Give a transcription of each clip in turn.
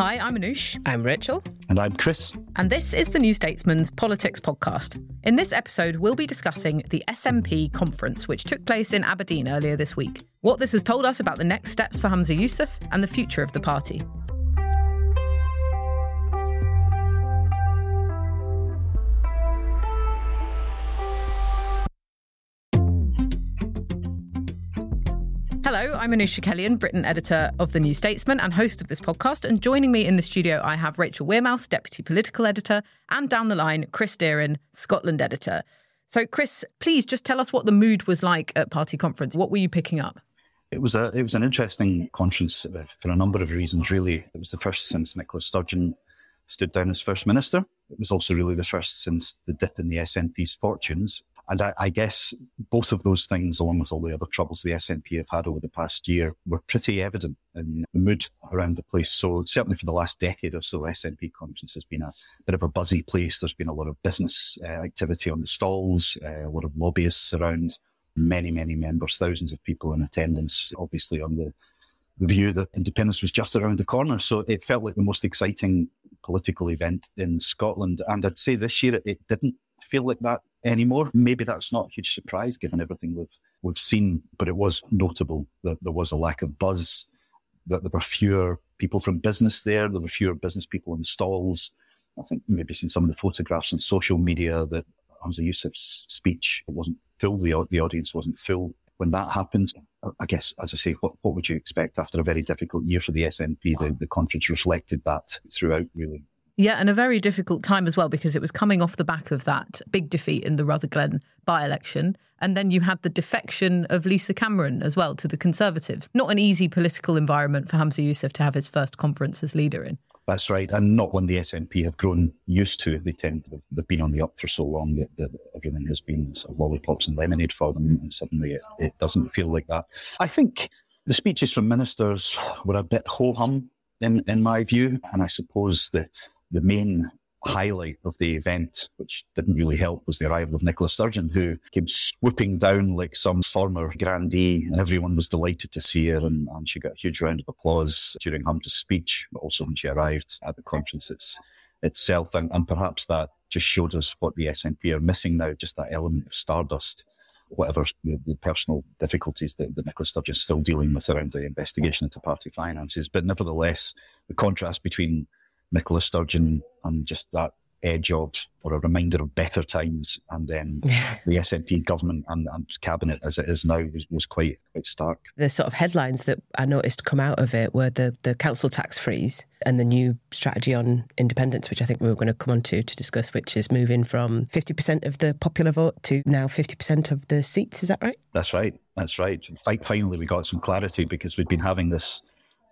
Hi, I'm Anoosh. I'm Rachel. And I'm Chris. And this is the New Statesman's Politics Podcast. In this episode, we'll be discussing the SNP conference, which took place in Aberdeen earlier this week, what this has told us about the next steps for Humza Yousaf, and the future of the party. Hello, I'm Anoosh Chakelian, Britain editor of The New Statesman and host of this podcast. And joining me in the studio, I have Rachel Wearmouth, deputy political editor, and down the line, Chris Deerin, Scotland editor. So, Chris, please just tell us what the mood was like at party conference. What were you picking up? It was a it was an interesting conference uh, for a number of reasons. Really, it was the first since Nicola Sturgeon stood down as first minister. It was also really the first since the dip in the SNP's fortunes. And I, I, guess both of those things, along with all the other troubles the SNP have had over the past year, were pretty evident in the mood around the place. So certainly for the last decade or so, SNP conference has been a bit of a buzzy place. There's been a lot of business uh, activity on the stalls, uh, a lot of lobbyists around, many, many members, thousands of people in attendance, obviously on the, the view that independence was just around the corner. So it felt like the most exciting political event in Scotland. And I'd say this year it didn't feel like that anymore. Maybe that's not a huge surprise given everything we've we've seen, but it was notable that there was a lack of buzz, that there were fewer people from business there, there were fewer business people in the stalls. I think maybe seen some of the photographs on social media that Humza Yousaf's speech wasn't full, the, the audience wasn't full. When that happens, I guess, as I say, what, what would you expect after a very difficult year for the SNP? The, the conference reflected that throughout, really. Yeah, and a very difficult time as well because it was coming off the back of that big defeat in the Rutherglen by election. And then you had the defection of Lisa Cameron as well to the Conservatives. Not an easy political environment for Humza Yousaf to have his first conference as leader in. That's right, and not one the SNP have grown used to. They tend to have been on the up for so long that, that everything has been sort of lollipops and lemonade for them, and suddenly it, it doesn't feel like that. I think the speeches from ministers were a bit ho hum in, in my view, and I suppose that the main highlight of the event, which didn't really help, was the arrival of Nicola Sturgeon, who came swooping down like some former grandee, and everyone was delighted to see her. And, and she got a huge round of applause during Humza's speech, but also when she arrived at the conference it's, itself. And, and perhaps that just showed us what the SNP are missing now, just that element of stardust. Whatever the, the personal difficulties that, that Nicola Sturgeon is still dealing with around the investigation into party finances. But nevertheless, the contrast between Nicola Sturgeon and just that edge of or a reminder of better times and then the SNP government and, and, cabinet as it is now was, was, quite quite stark. The sort of headlines that I noticed come out of it were the the council tax freeze and the new strategy on independence, which I think we were going to come on to to discuss, which is moving from 50% of the popular vote to now 50% of the seats. Is that right? That's right. That's right. Finally, we got some clarity because we'd been having this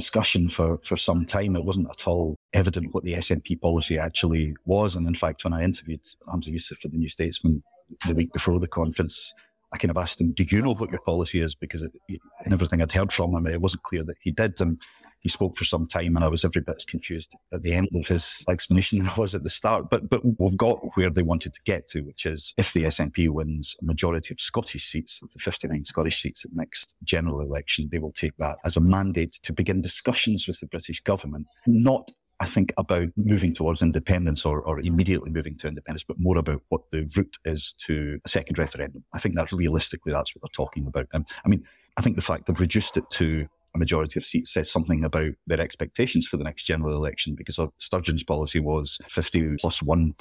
discussion for, for some time. It wasn't at all evident what the SNP policy actually was. And in fact, when I interviewed Humza Yousaf for the New Statesman the week before the conference, I kind of asked him, Do you know what your policy is? Because it, in everything I'd heard from him, it wasn't clear that he did. And he spoke for some time, and I was every bit as confused at the end of his explanation than I was at the start. But but we've got where they wanted to get to, which is if the SNP wins a majority of Scottish seats, the 59 Scottish seats at the next general election, they will take that as a mandate to begin discussions with the British government, not I think about moving towards independence or, or immediately moving to independence, but more about what the route is to a second referendum. I think that's realistically that's what they're talking about. Um, I mean, I think the fact they've reduced it to a majority of seats says something about their expectations for the next general election because Sturgeon's policy was 50 plus 1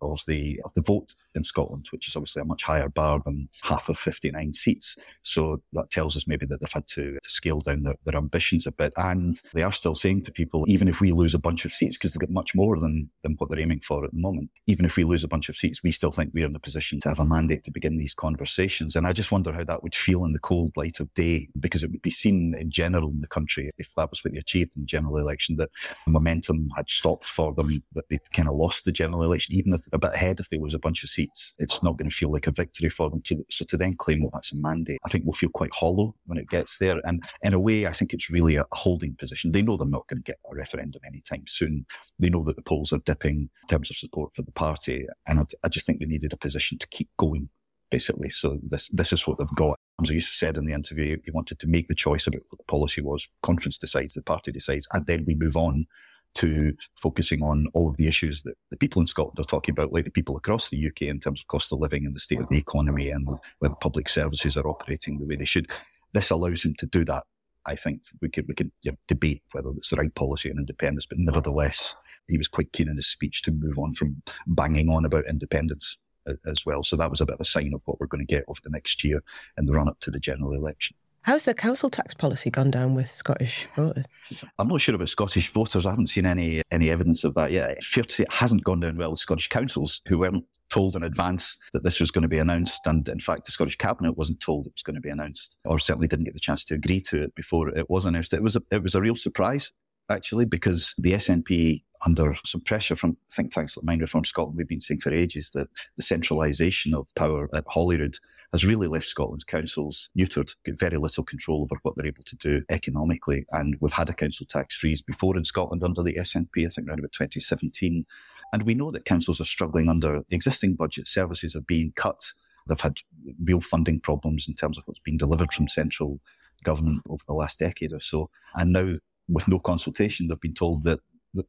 of the, of the vote in Scotland, which is obviously a much higher bar than half of 59 seats. So that tells us maybe that they've had to, to scale down their, their ambitions a bit. And they are still saying to people, even if we lose a bunch of seats, because they've got much more than, than what they're aiming for at the moment, even if we lose a bunch of seats, we still think we're in a position to have a mandate to begin these conversations. And I just wonder how that would feel in the cold light of day, because it would be seen in general in the country, if that was what they achieved in the general election, that momentum had stopped for them, that they'd kind of lost the general election, even if a bit ahead, if there was a bunch of seats, it's not going to feel like a victory for them. To, so to then claim that that's a mandate, I think will feel quite hollow when it gets there. And in a way, I think it's really a holding position. They know they're not going to get a referendum anytime soon. They know that the polls are dipping in terms of support for the party. And I, I just think they needed a position to keep going basically. So this this is what they've got. As I said in the interview, he wanted to make the choice about what the policy was. Conference decides, the party decides, and then we move on to focusing on all of the issues that the people in Scotland are talking about, like the people across the UK in terms of cost of living and the state of the economy and whether public services are operating the way they should. This allows him to do that. I think we could we could you know, debate whether it's the right policy on independence, but nevertheless, he was quite keen in his speech to move on from banging on about independence as well. So that was a bit of a sign of what we're going to get over the next year in the run up to the general election. How's the council tax policy gone down with Scottish voters? I'm not sure about Scottish voters. I haven't seen any any evidence of that yet. Fair to say it hasn't gone down well with Scottish councils who weren't told in advance that this was going to be announced. And in fact, the Scottish Cabinet wasn't told it was going to be announced, or certainly didn't get the chance to agree to it before it was announced. It was a, it was a real surprise actually, because the SNP, under some pressure from think tanks like Mind Reform Scotland, we've been saying for ages that the centralisation of power at Holyrood has really left Scotland's councils neutered, get very little control over what they're able to do economically. And we've had a council tax freeze before in Scotland under the SNP, I think around about 2017. And we know that councils are struggling under existing budget. Services are being cut. They've had real funding problems in terms of what's been delivered from central government over the last decade or so. And now with no consultation, they've been told that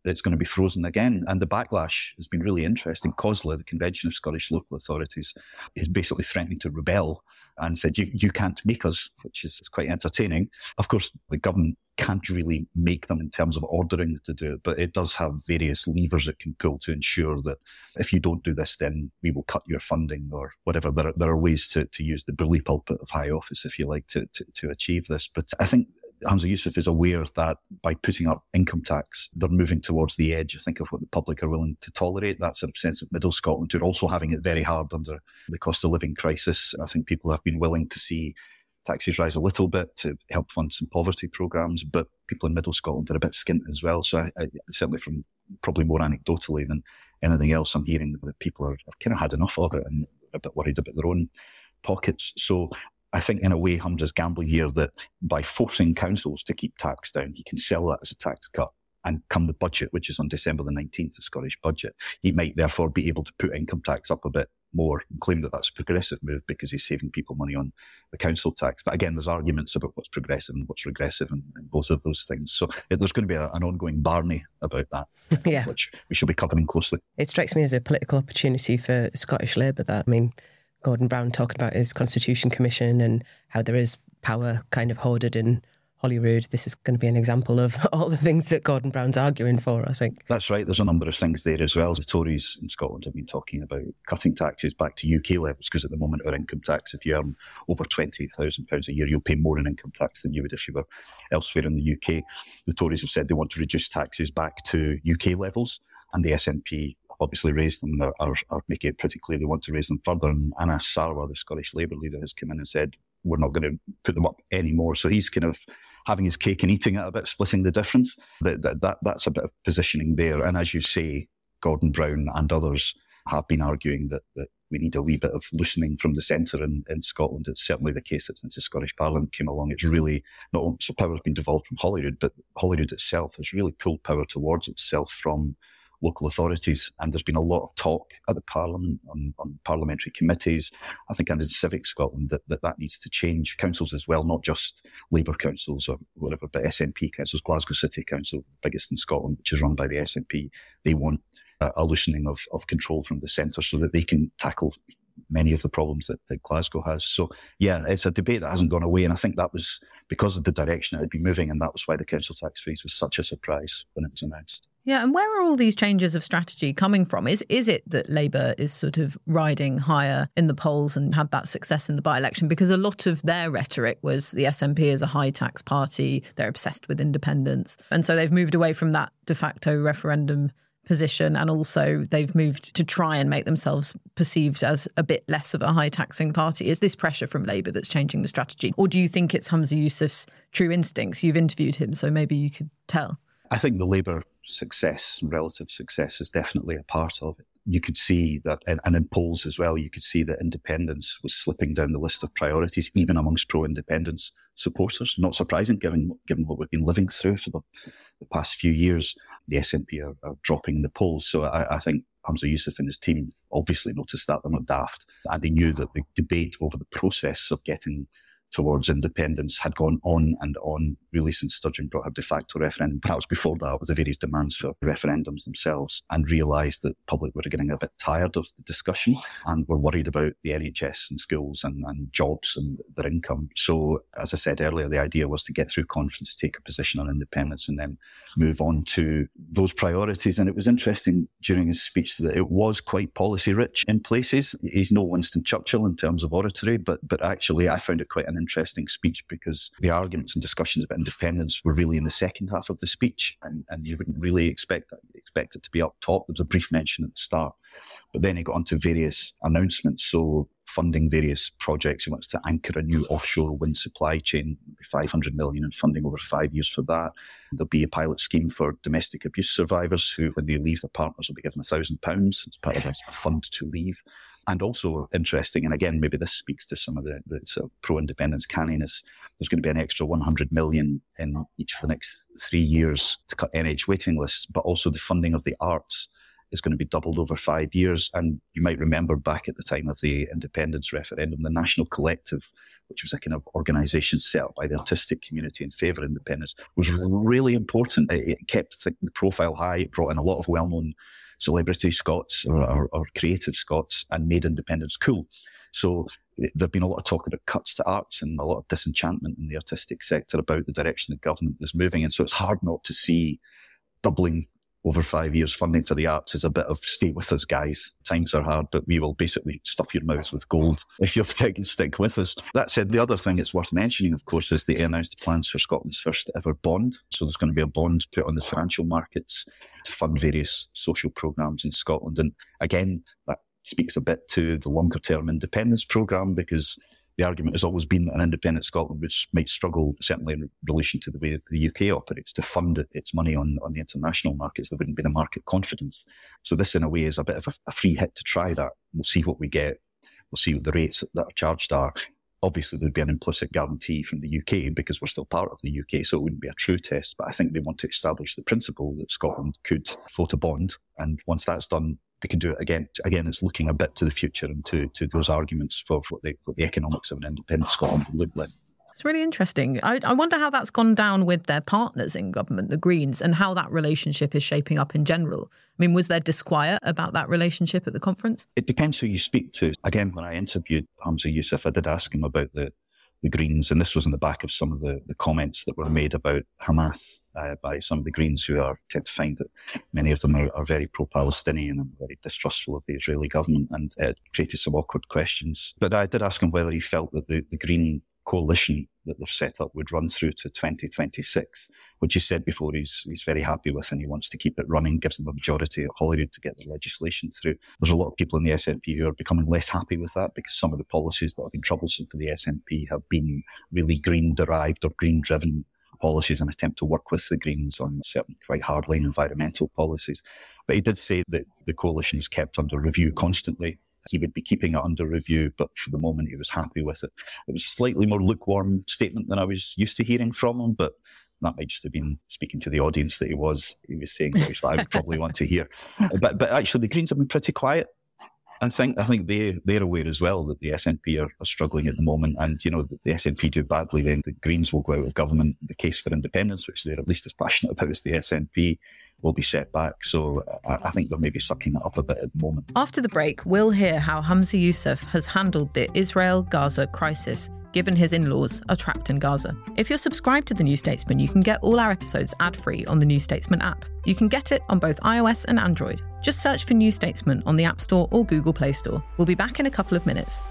it's going to be frozen again. And the backlash has been really interesting. COSLA, the Convention of Scottish Local Authorities, is basically threatening to rebel and said, you, you can't make us, which is quite entertaining. Of course, the government can't really make them in terms of ordering them to do it, but it does have various levers it can pull to ensure that if you don't do this, then we will cut your funding or whatever. There are, there are ways to, to use the bully pulpit of high office, if you like, to, to, to achieve this. But I think Humza Yousaf is aware that by putting up income tax, they're moving towards the edge, I think, of what the public are willing to tolerate. That sort of sense of middle Scotland, who are also having it very hard under the cost of living crisis. I think people have been willing to see taxes rise a little bit to help fund some poverty programs, but people in middle Scotland are a bit skint as well. So I, I, certainly from probably more anecdotally than anything else, I'm hearing that people are, are kind of had enough of it and a bit worried about their own pockets. So I think in a way Humza's gambling here that by forcing councils to keep tax down, he can sell that as a tax cut. And come the budget, which is on December the 19th, the Scottish budget, he might therefore be able to put income tax up a bit more and claim that that's a progressive move because he's saving people money on the council tax. But again, there's arguments about what's progressive and what's regressive and, and both of those things. So there's going to be a, an ongoing Barney about that, yeah. which we should be covering closely. It strikes me as a political opportunity for Scottish Labour that, I mean, Gordon Brown talking about his Constitution Commission and how there is power kind of hoarded in Holyrood. This is going to be an example of all the things that Gordon Brown's arguing for, I think. That's right. There's a number of things there as well. The Tories in Scotland have been talking about cutting taxes back to UK levels because at the moment our income tax, if you earn over £20,000 a year, you'll pay more in income tax than you would if you were elsewhere in the UK. The Tories have said they want to reduce taxes back to UK levels and the SNP obviously raised them or, or, or making it pretty clear they want to raise them further. And Anas Sarwar, the Scottish Labour leader, has come in and said, we're not going to put them up anymore. So he's kind of having his cake and eating it a bit, splitting the difference. That, that, that That's a bit of positioning there. And as you say, Gordon Brown and others have been arguing that, that we need a wee bit of loosening from the centre in, in Scotland. It's certainly the case that since the Scottish Parliament came along, it's really not only so power has been devolved from Holyrood, but Holyrood itself has really pulled power towards itself from local authorities. And there's been a lot of talk at the Parliament on, on parliamentary committees. I think and in Civic Scotland that, that that needs to change. Councils as well, not just Labour councils or whatever, but SNP councils. Glasgow City Council, biggest in Scotland, which is run by the SNP. They want uh, a loosening of, of control from the centre so that they can tackle many of the problems that, that Glasgow has. So, yeah, it's a debate that hasn't gone away. And I think that was because of the direction it had been moving. And that was why the council tax freeze was such a surprise when it was announced. Yeah, and where are all these changes of strategy coming from? Is is it that Labour is sort of riding higher in the polls and had that success in the by-election? Because a lot of their rhetoric was the SNP is a high tax party, they're obsessed with independence, and so they've moved away from that de facto referendum position and also they've moved to try and make themselves perceived as a bit less of a high taxing party is this pressure from labour that's changing the strategy or do you think it's Humza Yousaf's true instincts you've interviewed him so maybe you could tell I think the Labour success, relative success, is definitely a part of it. You could see that, and, and in polls as well, you could see that independence was slipping down the list of priorities, even amongst pro-independence supporters. Not surprising, given given what we've been living through for the, the past few years. The SNP are, are dropping the polls, so I, I think Humza Yousaf and his team obviously noticed that. They're not daft, and they knew that the debate over the process of getting towards independence had gone on and on really since Sturgeon brought her de facto referendum, perhaps before that with the various demands for referendums themselves, and realised that the public were getting a bit tired of the discussion and were worried about the NHS and schools and, and jobs and their income. So, as I said earlier, the idea was to get through conference, take a position on independence, and then move on to those priorities. And it was interesting during his speech that it was quite policy rich in places. He's no Winston Churchill in terms of oratory, but but actually I found it quite an interesting speech because the arguments and discussions about independence were really in the second half of the speech, and, and you wouldn't really expect that. you expect it to be up top. There was a brief mention at the start, but then he got onto various announcements. So funding various projects. He wants to anchor a new offshore wind supply chain, 500 million in funding over five years for that. There'll be a pilot scheme for domestic abuse survivors who, when they leave their partners, will be given a thousand pounds as part of a fund to leave. And also interesting, and again, maybe this speaks to some of the, the sort of pro-independence canniness. There's going to be an extra 100 million in each of the next three years to cut NH waiting lists, but also the funding of the arts is going to be doubled over five years. And you might remember back at the time of the independence referendum, the National Collective, which was a kind of organisation set up by the artistic community in favour of independence, was really important. It kept the profile high. It brought in a lot of well-known celebrity Scots or, or, or, creative Scots and made independence cool. So eh, there've been a lot of talk about cuts to arts and a lot of disenchantment in the artistic sector about the direction the government is moving. And so it's hard not to see doubling over five years funding for the arts is a bit of stay with us, guys. Times are hard, but we will basically stuff your mouths with gold if you can stick with us. That said, the other thing it's worth mentioning, of course, is they announced plans for Scotland's first ever bond. So there's going to be a bond put on the financial markets to fund various social programmes in Scotland. And again, that speaks a bit to the longer term independence programme because the argument has always been that an independent Scotland, which might struggle, certainly in relation to the way the UK operates, to fund it, its money on, on the international markets. There wouldn't be the market confidence. So this, in a way, is a bit of a, a free hit to try that. We'll see what we get. We'll see what the rates that are charged are. Obviously, there'd be an implicit guarantee from the UK because we're still part of the UK, so it wouldn't be a true test. But I think they want to establish the principle that Scotland could float a bond. And once that's done, they can do it again. Again, it's looking a bit to the future and to, to those arguments for what the, what the economics of an independent Scotland would look like. It's really interesting. I, I, wonder how that's gone down with their partners in government, the Greens, and how that relationship is shaping up in general. I mean, was there disquiet about that relationship at the conference? It depends who you speak to. Again, when I interviewed Humza Yousaf, I did ask him about the, the Greens, and this was in the back of some of the, the comments that were made about Hamas uh, by some of the Greens who are tend to find that many of them are, are very pro-Palestinian and very distrustful of the Israeli government, and it created some awkward questions. But I did ask him whether he felt that the, the Green coalition that they've set up would run through to 2026, which he said before he's, he's very happy with and he wants to keep it running, gives them a majority at Holyrood to get the legislation through. There's a lot of people in the SNP who are becoming less happy with that because some of the policies that have been troublesome for the SNP have been really green derived or green driven policies and attempt to work with the Greens on certain quite hardline environmental policies. But he did say that the coalition is kept under review constantly. He would be keeping it under review, but for the moment he was happy with it. It was a slightly more lukewarm statement than I was used to hearing from him, but that might just have been speaking to the audience that he was. He was saying what I would probably want to hear. But but actually, the Greens have been pretty quiet I think I think they they're aware as well that the SNP are, are, struggling at the moment, and you know the SNP do badly, then the Greens will go out of government. The case for independence, which they're at least as passionate about as the SNP, will be set back. So I, I think they're maybe sucking that up a bit at the moment. After the break, we'll hear how Humza Yousaf has handled the Israel Gaza crisis given his in laws are trapped in Gaza. If you're subscribed to The New Statesman, you can get all our episodes ad free on the New Statesman app. You can get it on both iOS and Android. Just search for New Statesman on the App Store or Google Play Store. We'll be back in a couple of minutes.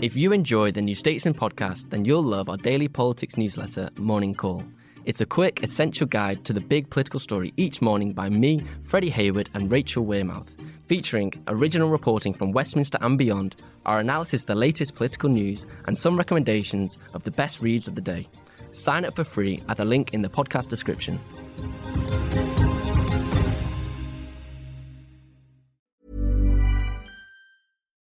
If you enjoy the New Statesman podcast, then you'll love our daily politics newsletter, Morning Call. It's a quick, essential guide to the big political story each morning by me, Freddie Hayward, and Rachel Wearmouth, featuring original reporting from Westminster and beyond, our analysis of the latest political news, and some recommendations of the best reads of the day. Sign up for free at the link in the podcast description.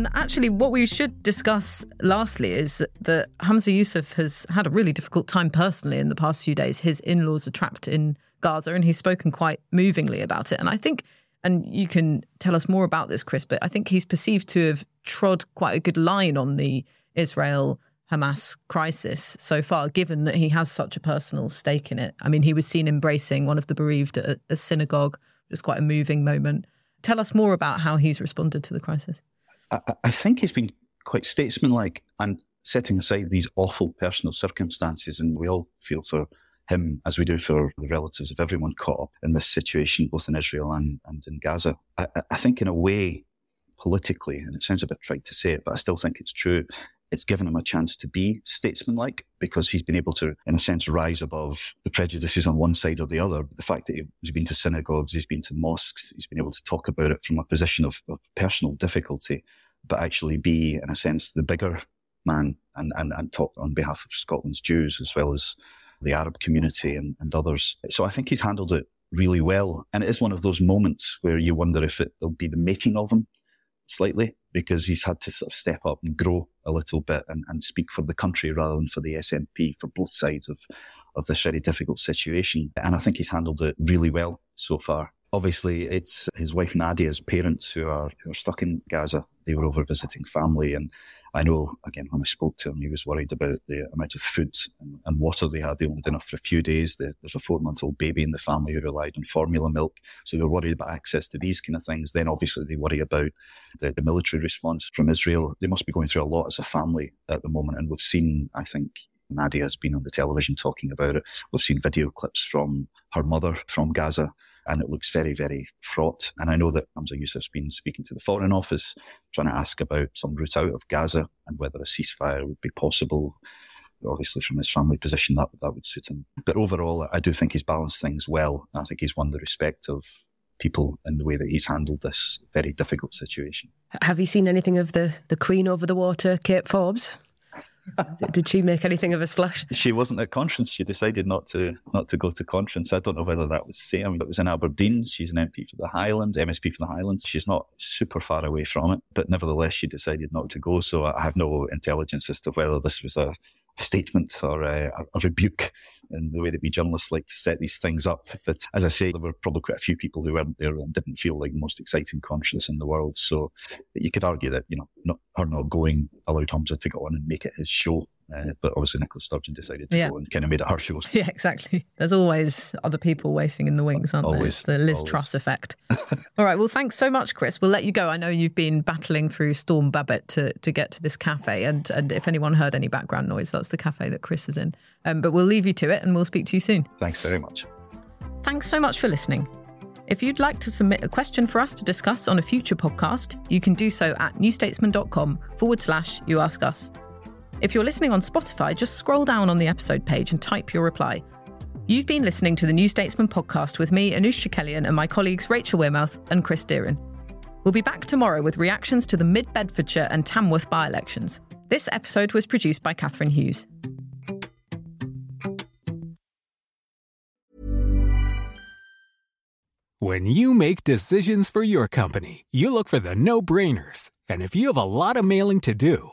And actually, what we should discuss lastly is that Humza Yousaf has had a really difficult time personally in the past few days. His in laws are trapped in Gaza, and he's spoken quite movingly about it. And I think, and you can tell us more about this, Chris, but I think he's perceived to have trod quite a good line on the Israel Hamas crisis so far, given that he has such a personal stake in it. I mean, he was seen embracing one of the bereaved at a synagogue, it was quite a moving moment. Tell us more about how he's responded to the crisis. I, I think he's been quite statesmanlike and setting aside these awful personal circumstances, and we all feel for him as we do for the relatives of everyone caught up in this situation, both in Israel and, and in Gaza. I, I think, in a way, politically, and it sounds a bit trite to say it, but I still think it's true. It's given him a chance to be statesmanlike because he's been able to, in a sense, rise above the prejudices on one side or the other. The fact that he's been to synagogues, he's been to mosques, he's been able to talk about it from a position of, of personal difficulty, but actually be, in a sense, the bigger man and, and, and talk on behalf of Scotland's Jews as well as the Arab community and, and others. So I think he's handled it really well. And it is one of those moments where you wonder if it, will be the making of him slightly because he's had to sort of step up and grow a little bit and, and speak for the country rather than for the SNP for both sides of, of this very difficult situation. And I think he's handled it really well so far. Obviously, it's his wife Nadia's parents who are who are stuck in Gaza. They were over visiting family, and I know, again, when I spoke to him, he was worried about the amount of food and, and water they had. They only had enough for a few days. The, there's a four month old baby in the family who relied on formula milk. So they're worried about access to these kind of things. Then obviously they worry about the, the military response from Israel. They must be going through a lot as a family at the moment. And we've seen, I think, Nadia has been on the television talking about it. We've seen video clips from her mother from Gaza and it looks very, very fraught. And I know that Humza Yousaf's been speaking to the Foreign Office, trying to ask about some route out of Gaza and whether a ceasefire would be possible. Obviously, from his family position, that, that would suit him. But overall, I do think he's balanced things well. I think he's won the respect of people in the way that he's handled this very difficult situation. Have you seen anything of the, the Queen over the water, Kate Forbes? Did she make anything of a splash? She wasn't at conference. She decided not to not to go to conference. I don't know whether that was same. It was in Aberdeen. She's an MP for the Highlands, MSP for the Highlands. She's not super far away from it, but nevertheless, she decided not to go. So I have no intelligence as to whether this was a statement or uh, a, a, rebuke in the way that we journalists like to set these things up. But as I say, there were probably quite a few people who weren't there and didn't feel like the most exciting conscience in the world. So you could argue that, you know, not, her not going allowed Humza to go on and make it his show. Uh, but obviously, Nicola Sturgeon decided to yeah. go and kind of made it her show. Yeah, exactly. There's always other people waiting in the wings, aren't always, there? It's the Liz always. Truss effect. All right. Well, thanks so much, Chris. We'll let you go. I know you've been battling through Storm Babet to, to get to this cafe. And, and if anyone heard any background noise, that's the cafe that Chris is in. Um, but we'll leave you to it and we'll speak to you soon. Thanks very much. Thanks so much for listening. If you'd like to submit a question for us to discuss on a future podcast, you can do so at newstatesman.com forward slash you ask us. If you're listening on Spotify, just scroll down on the episode page and type your reply. You've been listening to the New Statesman podcast with me, Anoosh Chakelian, and my colleagues Rachel Wearmouth and Chris Deerin. We'll be back tomorrow with reactions to the Mid Bedfordshire and Tamworth by elections. This episode was produced by Catherine Hughes. When you make decisions for your company, you look for the no brainers. And if you have a lot of mailing to do,